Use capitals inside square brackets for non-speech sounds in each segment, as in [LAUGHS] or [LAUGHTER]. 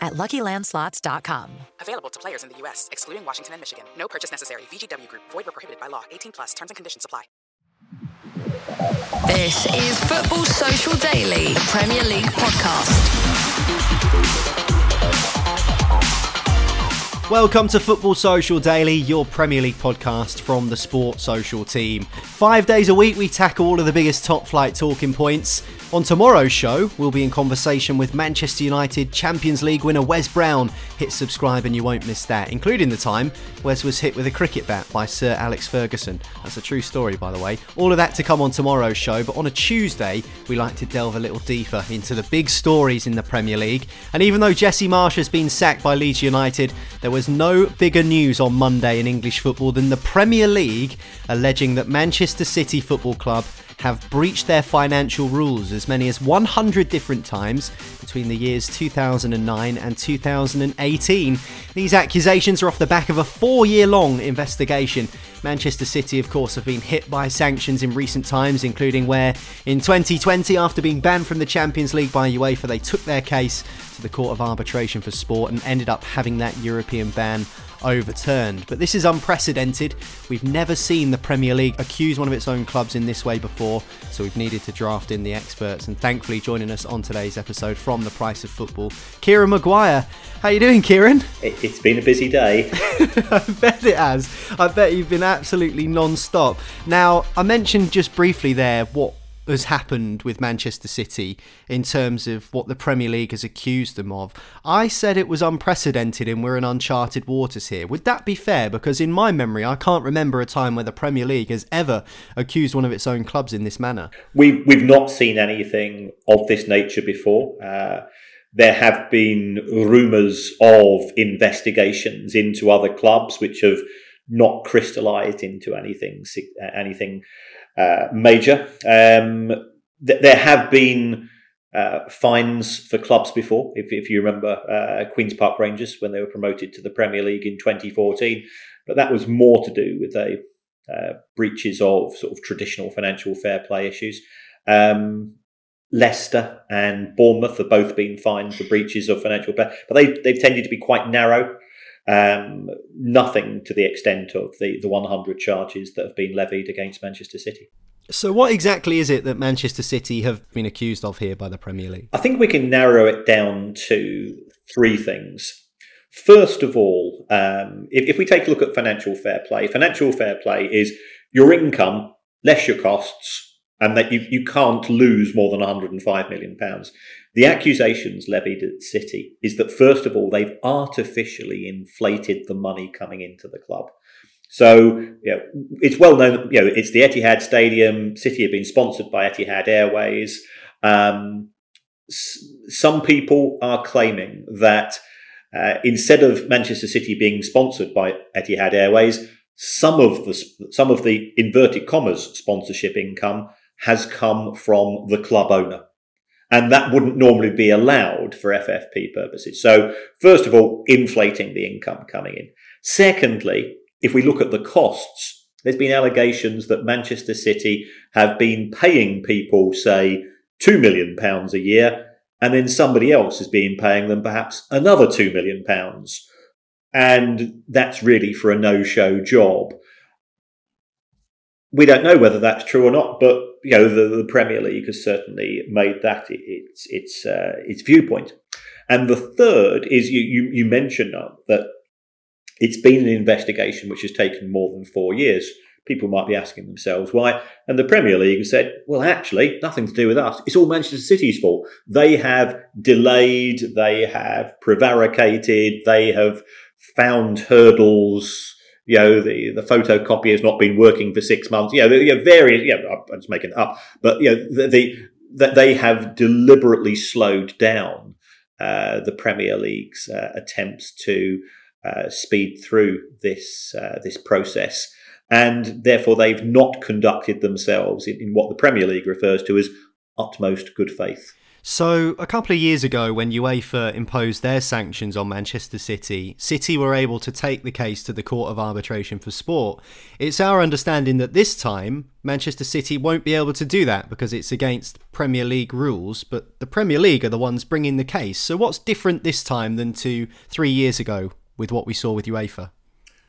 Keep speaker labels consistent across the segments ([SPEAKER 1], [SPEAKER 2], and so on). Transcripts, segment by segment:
[SPEAKER 1] at luckylandslots.com.
[SPEAKER 2] Available to players in the U.S., excluding Washington and Michigan. No purchase necessary. VGW Group, void were prohibited by law. 18 plus terms and conditions apply.
[SPEAKER 3] This is Football Social Daily, the Premier League podcast.
[SPEAKER 4] Welcome to Football Social Daily, your Premier League podcast from the Sport Social team. Five days a week, we tackle all of the biggest top flight talking points. On tomorrow's show, we'll be in conversation with Manchester United Champions League winner Wes Brown. Hit subscribe and you won't miss that, including the time Wes was hit with a cricket bat by Sir Alex Ferguson. That's a true story, by the way. All of that to come on tomorrow's show, but on a Tuesday, we like to delve a little deeper into the big stories in the Premier League. And even though Jesse Marsch has been sacked by Leeds United, there was no bigger news on Monday in English football than the Premier League alleging that Manchester City Football Club have breached their financial rules as many as 100 different times between the years 2009 and 2018. These accusations are off the back of a four year long investigation. Manchester City, of course, have been hit by sanctions in recent times, including where in 2020, after being banned from the Champions League by UEFA, they took their case to the Court of Arbitration for Sport and ended up having that European ban overturned. But this is unprecedented. We've never seen the Premier League accuse one of its own clubs in this way before, so we've needed to draft in the experts. And thankfully, joining us on today's episode from the Price of Football, Kieran Maguire. How are you doing, Kieran?
[SPEAKER 5] It, has been a busy day. [LAUGHS]
[SPEAKER 4] I bet it has. I bet you've been absolutely non-stop. Now, I mentioned just briefly there what has happened with Manchester City in terms of what the Premier League has accused them of. I said it was unprecedented and we're in uncharted waters here. Would that be fair? Because in my memory, I can't remember a time where the Premier League has ever accused one of its own clubs in this manner.
[SPEAKER 5] We've, we've not seen anything of this nature before. Uh, there have been rumours of investigations into other clubs which have not crystallised into anything anything uh, major. Um, th- there have been uh, fines for clubs before. If, if you remember uh, Queens Park Rangers when they were promoted to the Premier League in 2014, but that was more to do with a uh, breaches of sort of traditional financial fair play issues. Um, Leicester and Bournemouth have both been fined for breaches of financial fair, but they they've tended to be quite narrow. Um, nothing to the extent of the, the 100 charges that have been levied against Manchester City.
[SPEAKER 4] So, what exactly is it that Manchester City have been accused of here by the Premier League?
[SPEAKER 5] I think we can narrow it down to three things. First of all, um, if, if we take a look at financial fair play, financial fair play is your income less your costs and that you, you can't lose more than 105 million pounds. The accusations levied at City is that first of all they've artificially inflated the money coming into the club. So you know, it's well known that you know it's the Etihad Stadium. City have been sponsored by Etihad Airways. Um, s- some people are claiming that uh, instead of Manchester City being sponsored by Etihad Airways, some of the some of the inverted commas sponsorship income has come from the club owner. And that wouldn't normally be allowed for FFP purposes. So, first of all, inflating the income coming in. Secondly, if we look at the costs There's been allegations that Manchester City have been paying people, say, £2 million a year, and then somebody else has been paying them perhaps another £2 million. And that's really for a no show job. We don't know whether that's true or not, but you know the, the Premier League has certainly made that its its uh, its viewpoint. And the third is you you, you mentioned uh, that it's been an investigation which has taken more than four years. People might be asking themselves why. And the Premier League has said, well, actually, nothing to do with us. It's all Manchester City's fault. They have delayed, they have prevaricated, they have found hurdles. You know, the, the photocopier has not been working for six months. You know, you know various, you know, I'm just making it up, but, you know, the, the that they have deliberately slowed down uh, the Premier League's uh, attempts to uh, speed through this uh, this process, and therefore they've not conducted themselves in, in what the Premier League refers to as utmost good faith.
[SPEAKER 4] So, a couple of years ago, when UEFA imposed their sanctions on Manchester City, City were able to take the case to the Court of Arbitration for Sport. It's our understanding that this time, Manchester City won't be able to do that because it's against Premier League rules, but the Premier League are the ones bringing the case. So, what's different this time than to three years ago with what we saw with UEFA?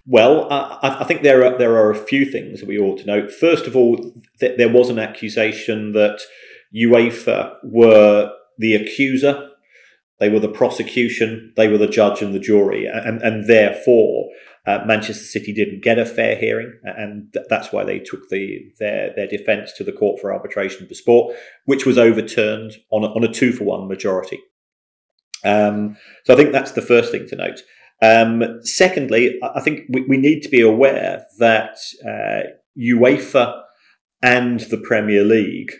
[SPEAKER 5] Well, I, I, think there are there are a few things that we ought to note. First of all, th- there was an accusation that UEFA were the accuser, they were the prosecution, they were the judge and the jury, and and therefore uh, Manchester City didn't get a fair hearing, and th- that's why they took the their their defence to the Court for Arbitration for Sport, which was overturned on a, on a two for one majority. Um, so I think that's the first thing to note. Um, secondly, I think we, we, need to be aware that uh, UEFA and the Premier League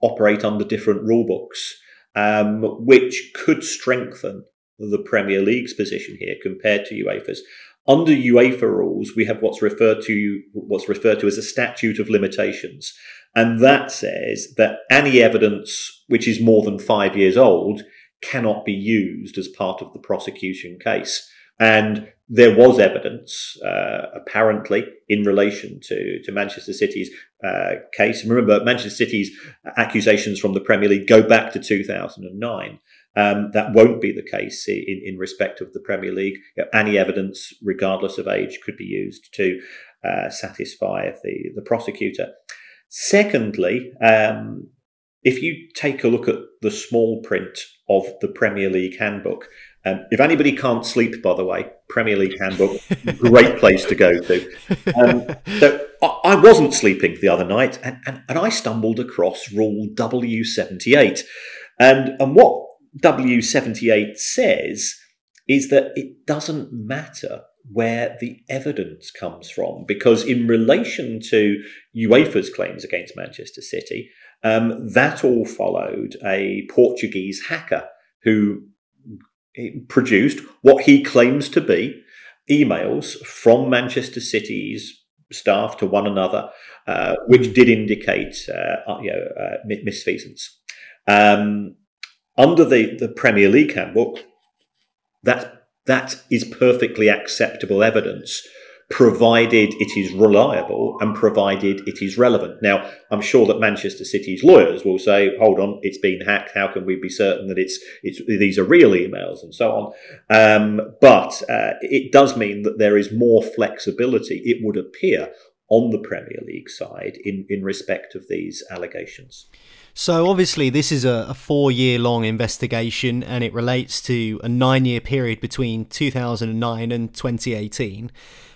[SPEAKER 5] operate under different rule books, um, which could strengthen the Premier League's position here compared to UEFA's. Under UEFA rules, we have what's referred to what's referred to as a statute of limitations, and that says that any evidence which is more than five years old cannot be used as part of the prosecution case. And there was evidence, uh, apparently, in relation to, to Manchester City's uh, case. remember, Manchester City's accusations from the Premier League go back to 2009. Um, that won't be the case in, in respect of the Premier League. Any evidence, regardless of age, could be used to uh, satisfy the, the prosecutor. Secondly, um, if you take a look at the small print of the Premier League handbook, um, if anybody can't sleep, by the way, Premier League handbook, great place to go to. Um, so I, I, wasn't sleeping the other night, and, and, and I stumbled across Rule W78. And, and what W78 says is that it doesn't matter where the evidence comes from, because in relation to UEFA's claims against Manchester City, um, that all followed a Portuguese hacker who produced what he claims to be emails from Manchester City's staff to one another, uh, which did indicate uh, uh you know, uh, misfeasance. Um, under the, the Premier League handbook, that that is perfectly acceptable evidence provided it is reliable and provided it is relevant. Now, I'm sure that Manchester City's lawyers will say, "Hold on, it's been hacked. How can we be certain that it's it's these are real emails and so on?" Um, but uh, it does mean that there is more flexibility. It would appear on the Premier League side in in respect of these allegations.
[SPEAKER 4] So, obviously, this is a, a four year long investigation and it relates to a nine year period between 2009 and 2018.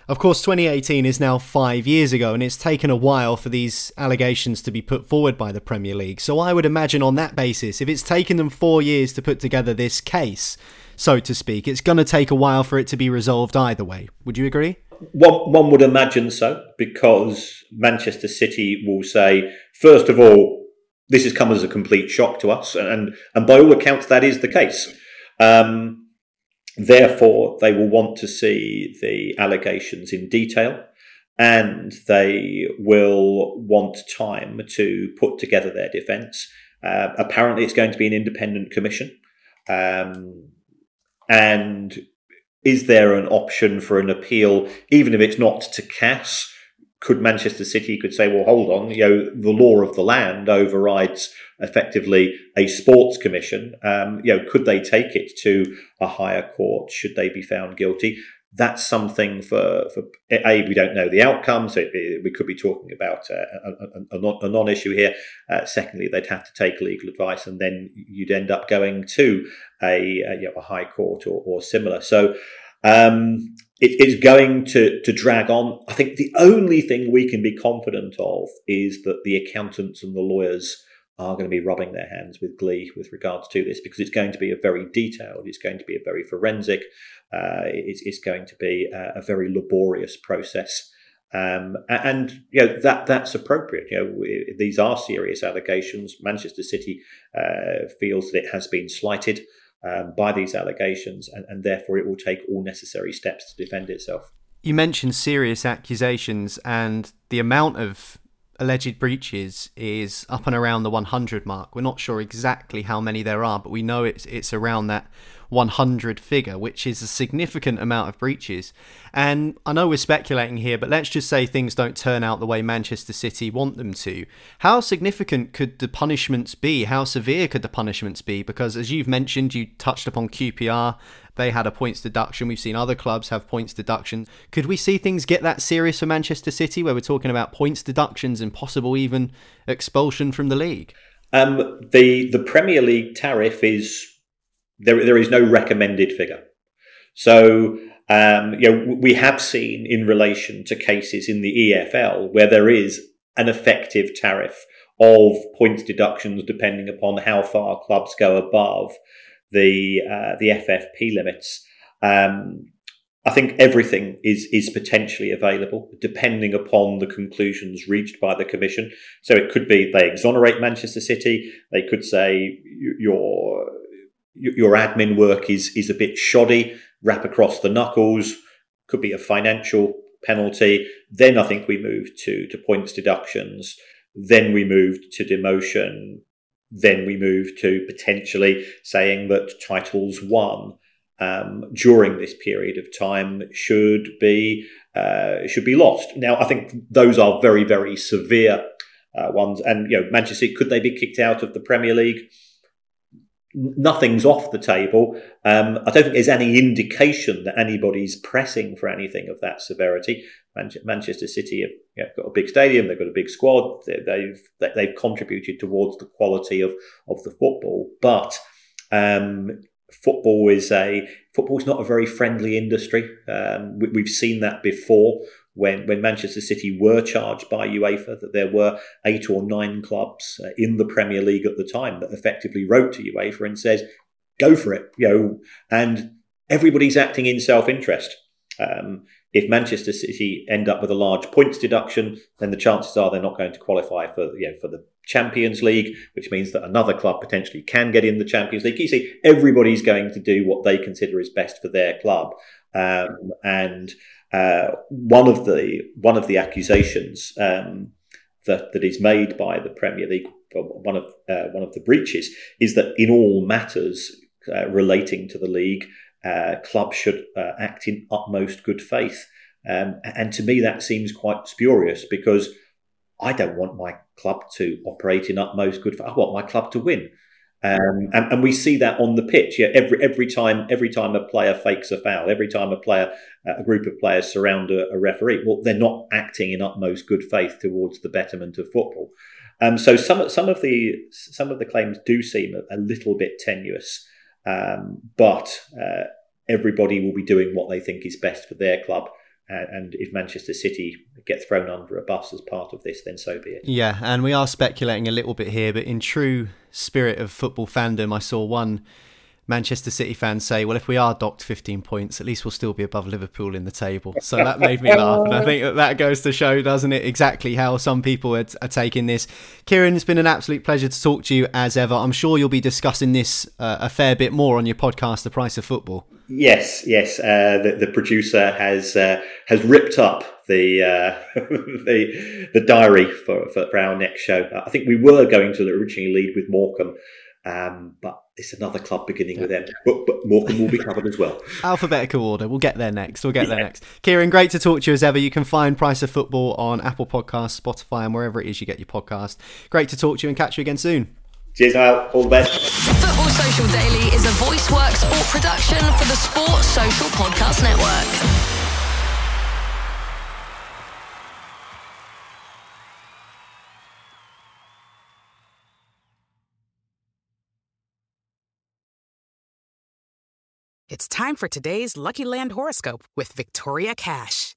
[SPEAKER 4] Of course, 2018 is now five years ago, and it's taken a while for these allegations to be put forward by the Premier League. So I would imagine, on that basis, if it's taken them four years to put together this case, so to speak, it's going to take a while for it to be resolved either way. Would you agree?
[SPEAKER 5] One, one would imagine so, because Manchester City will say, first of all, this has come as a complete shock to us, and and by all accounts, that is the case. Um, Therefore, they will want to see the allegations in detail and they will want time to put together their defence. Uh, apparently, it's going to be an independent commission. Um, and is there an option for an appeal, even if it's not to CAS? Could Manchester City could say, well, hold on, you know, the law of the land overrides effectively a sports commission. Um, you know, could they take it to a higher court? Should they be found guilty? That's something for, for a we don't know the outcome, so it, we could be talking about a, a, a non-issue here. Uh, secondly, they'd have to take legal advice, and then you'd end up going to a, you know, a high court or, or similar. So um, it is going to, to drag on. I think the only thing we can be confident of is that the accountants and the lawyers are going to be rubbing their hands with glee with regards to this because it's going to be a very detailed, it's going to be a very forensic, uh, it's, it's, going to be a, a very laborious process. Um, and you know that that's appropriate. You know these are serious allegations. Manchester City uh, feels that it has been slighted um, by these allegations, and, and therefore it will take all necessary steps to defend itself.
[SPEAKER 4] You mentioned serious accusations, and the amount of alleged breaches is up and around the 100 mark. We're not sure exactly how many there are, but we know it's it's around that 100 figure, which is a significant amount of breaches. And I know we're speculating here, but let's just say things don't turn out the way Manchester City want them to. How significant could the punishments be? How severe could the punishments be? Because as you've mentioned, you touched upon QPR. They had a points deduction. We've seen other clubs have points deductions. Could we see things get that serious for Manchester City, where we're talking about points deductions and possible even expulsion from the league?
[SPEAKER 5] Um, the the Premier League tariff is there, there is no recommended figure. So, um, you know, we have seen in relation to cases in the EFL where there is an effective tariff of points deductions depending upon how far clubs go above the uh, the FFP limits. Um, I think everything is is potentially available depending upon the conclusions reached by the commission. So it could be they exonerate Manchester City. They could say your your admin work is is a bit shoddy, rap across the knuckles, could be a financial penalty. Then I think we move to to points deductions. Then we move to demotion. Then we move to potentially saying that titles won um, during this period of time should be uh, should be lost. Now I think those are very very severe uh, ones, and you know Manchester could they be kicked out of the Premier League? Nothing's off the table. Um, I don't think there's any indication that anybody's pressing for anything of that severity. Manchester City have you know, got a big stadium, they've got a big squad, they've they've contributed towards the quality of of the football, but. Um, football is a football is not a very friendly industry. Um, we, have seen that before when, when Manchester City were charged by UEFA that there were eight or nine clubs uh, in the Premier League at the time that effectively wrote to UEFA and says, "Go for it," you know, and everybody's acting in self-interest. Um, if Manchester City end up with a large points deduction, then the chances are they're not going to qualify for you know, for the Champions League, which means that another club potentially can get in the Champions League. You see, everybody's going to do what they consider is best for their club, um, and uh, one of the one of the accusations um, that that is made by the Premier League, one of uh, one of the breaches, is that in all matters uh, relating to the league, uh, clubs should uh, act in utmost good faith. Um, and to me, that seems quite spurious because I don't want my club to operate in utmost good faith. I want my club to win. Um, and, and, we see that on the pitch. Yeah, every every time every time a player fakes a foul, every time a player, a group of players surround a, a referee, well, they're not acting in utmost good faith towards the betterment of football. Um, so some some of the some of the claims do seem a, a little bit tenuous, um, but uh, everybody will be doing what they think is best for their club. Uh, and if Manchester City get thrown under a bus as part of this, then so be it.
[SPEAKER 4] Yeah, and we are speculating a little bit here, but in true spirit of football fandom, I saw one Manchester City fans say, well, if we are docked 15 points, at least we'll still be above Liverpool in the table. So that made me laugh. And I think that, that goes to show, doesn't it, exactly how some people are, are taking this. Kieran, it's been an absolute pleasure to talk to you as ever. I'm sure you'll be discussing this uh, a fair bit more on your podcast, The Price of Football.
[SPEAKER 5] Yes, yes. Uh, the, the, producer has uh, has ripped up the uh, [LAUGHS] the the diary for, for, for, our next show. I think we were going to originally lead with Morecambe Um, but it's another club beginning with M. But, but Morecambe will be covered as well. [LAUGHS]
[SPEAKER 4] Alphabetical order. We'll get there next. We'll get there next. Kieran, great to talk to you as ever. You can find Price of Football on Apple Podcasts, Spotify, and wherever it is you get your podcast. Great to talk to you and catch you again soon.
[SPEAKER 5] Cheers, Al. All the best.
[SPEAKER 3] Football Social Daily is a VoiceWorks sport production for the Sports Social Podcast Network.
[SPEAKER 2] It's time for today's Lucky Land horoscope with Victoria Cash.